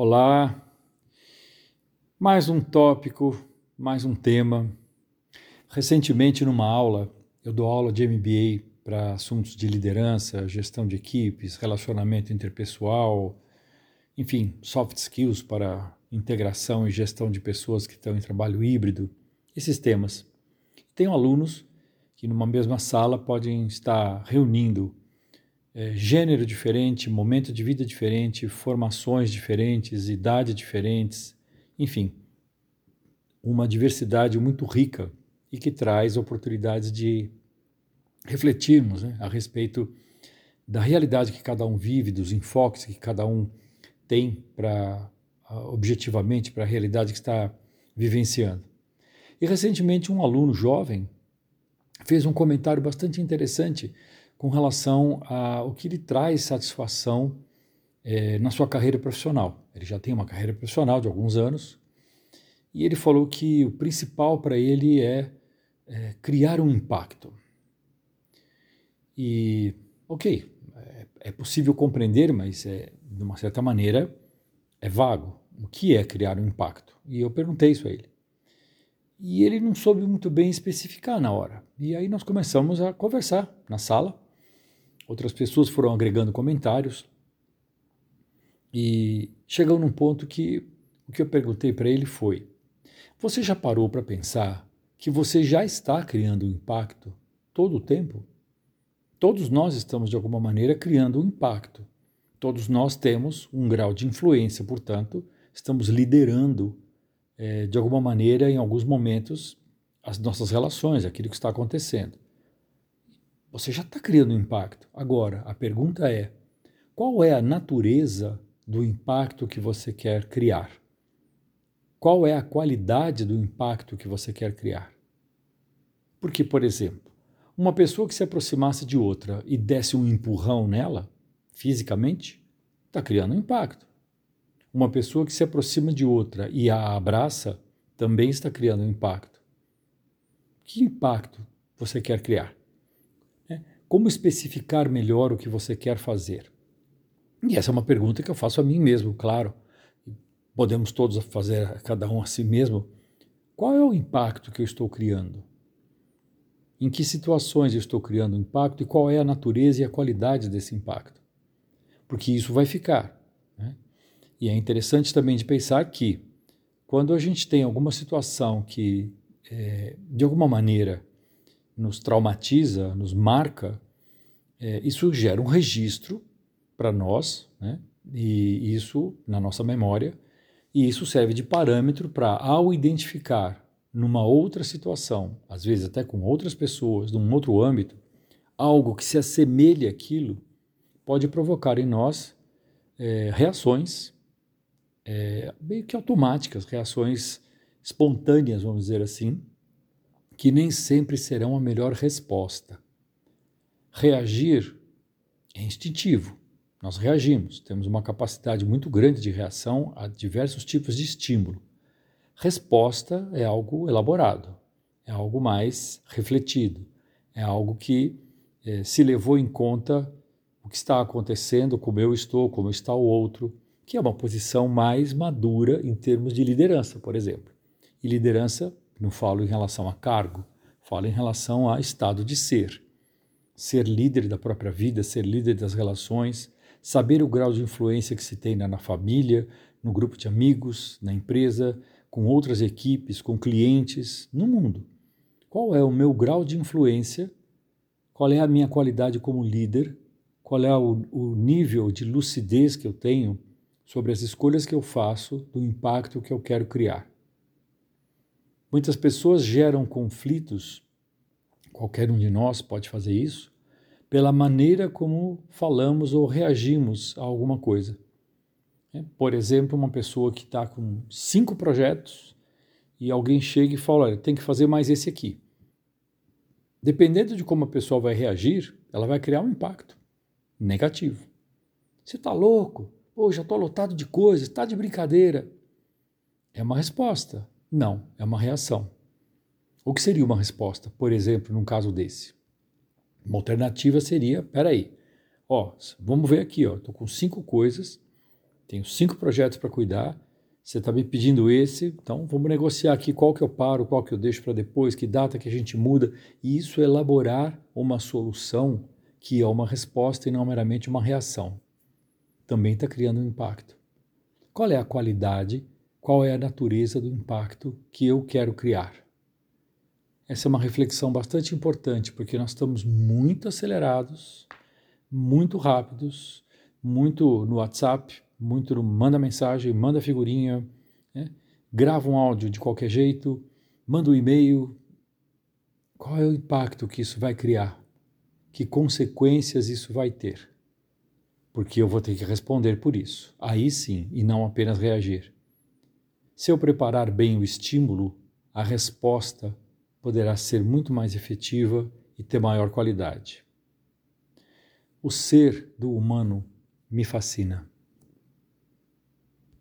Olá, mais um tópico, mais um tema. Recentemente, numa aula, eu dou aula de MBA para assuntos de liderança, gestão de equipes, relacionamento interpessoal, enfim, soft skills para integração e gestão de pessoas que estão em trabalho híbrido, esses temas. Tenho alunos que, numa mesma sala, podem estar reunindo é, gênero diferente, momento de vida diferente, formações diferentes, idade diferentes, enfim, uma diversidade muito rica e que traz oportunidades de refletirmos né, a respeito da realidade que cada um vive, dos enfoques que cada um tem para objetivamente para a realidade que está vivenciando. E recentemente um aluno jovem fez um comentário bastante interessante com relação ao que lhe traz satisfação é, na sua carreira profissional. Ele já tem uma carreira profissional de alguns anos e ele falou que o principal para ele é, é, criar um impacto. E, ok, é, é possível compreender, mas é, de uma certa maneira é vago. O que é criar um impacto? E eu perguntei isso a ele. E ele não soube muito bem especificar na hora. E aí nós começamos a conversar na sala outras pessoas foram agregando comentários e chegou num ponto que o que eu perguntei para ele foi: Você já parou para pensar que você já está criando um impacto todo o tempo? Todos nós estamos, de alguma maneira, criando um impacto. Todos nós temos um grau de influência, portanto, estamos liderando, é, de alguma maneira, em alguns momentos, as nossas relações, aquilo que está acontecendo. Você já está criando impacto. Agora, a pergunta é: qual é a natureza do impacto que você quer criar? Qual é a qualidade do impacto que você quer criar? Porque, por exemplo, uma pessoa que se aproximasse de outra e desse um empurrão nela, fisicamente, está criando um impacto. Uma pessoa que se aproxima de outra e a abraça também está criando um impacto. Que impacto você quer criar? Como especificar melhor o que você quer fazer? E essa é uma pergunta que eu faço a mim mesmo, claro. Podemos todos fazer cada um a si mesmo. Qual é o impacto que eu estou criando? Em que situações eu estou criando impacto e qual é a natureza e a qualidade desse impacto? Porque isso vai ficar. Né? E é interessante também de pensar que quando a gente tem alguma situação que, é, de alguma maneira, nos traumatiza, nos marca, é, isso gera um registro para nós, né? e isso na nossa memória, e isso serve de parâmetro para, ao identificar numa outra situação, às vezes até com outras pessoas, num outro âmbito, algo que se assemelhe àquilo, pode provocar em nós é, reações é, meio que automáticas, reações espontâneas, vamos dizer assim, que nem sempre serão a melhor resposta. Reagir é instintivo. Nós reagimos, temos uma capacidade muito grande de reação a diversos tipos de estímulo. Resposta é algo elaborado, é algo mais refletido, é algo que é, se levou em conta o que está acontecendo, como eu estou, como está o outro, que é uma posição mais madura em termos de liderança, por exemplo. E liderança não falo em relação a cargo, falo em relação a estado de ser. Ser líder da própria vida, ser líder das relações, saber o grau de influência que se tem na família, no grupo de amigos, na empresa, com outras equipes, com clientes, no mundo. Qual é o meu grau de influência? Qual é a minha qualidade como líder? Qual é o, o nível de lucidez que eu tenho sobre as escolhas que eu faço, do impacto que eu quero criar? Muitas pessoas geram conflitos, qualquer um de nós pode fazer isso, pela maneira como falamos ou reagimos a alguma coisa. É, por exemplo, uma pessoa que está com cinco projetos e alguém chega e fala: Olha, tem que fazer mais esse aqui. Dependendo de como a pessoa vai reagir, ela vai criar um impacto negativo. Você está louco? Pô, já estou lotado de coisas, está de brincadeira. É uma resposta. Não, é uma reação. O que seria uma resposta, por exemplo, num caso desse? Uma alternativa seria, peraí, ó, vamos ver aqui, ó, estou com cinco coisas tenho cinco projetos para cuidar, você está me pedindo esse, então vamos negociar aqui qual que eu paro, qual que eu deixo para depois, que data que a gente muda, e isso é elaborar uma solução que é uma resposta e não meramente uma reação. Também está criando um impacto. Qual é a qualidade, qual é a natureza do impacto que eu quero criar? Essa é uma reflexão bastante importante, porque nós estamos muito acelerados, muito rápidos, muito no WhatsApp, muito no manda mensagem, manda figurinha, né? grava um áudio de qualquer jeito, manda um e-mail. Qual é o impacto que isso vai criar? Que consequências isso vai ter? Porque eu vou ter que responder por isso. Aí sim, e não apenas reagir. Se eu preparar bem o estímulo, a resposta poderá ser muito mais efetiva e ter maior qualidade. O ser do humano me fascina.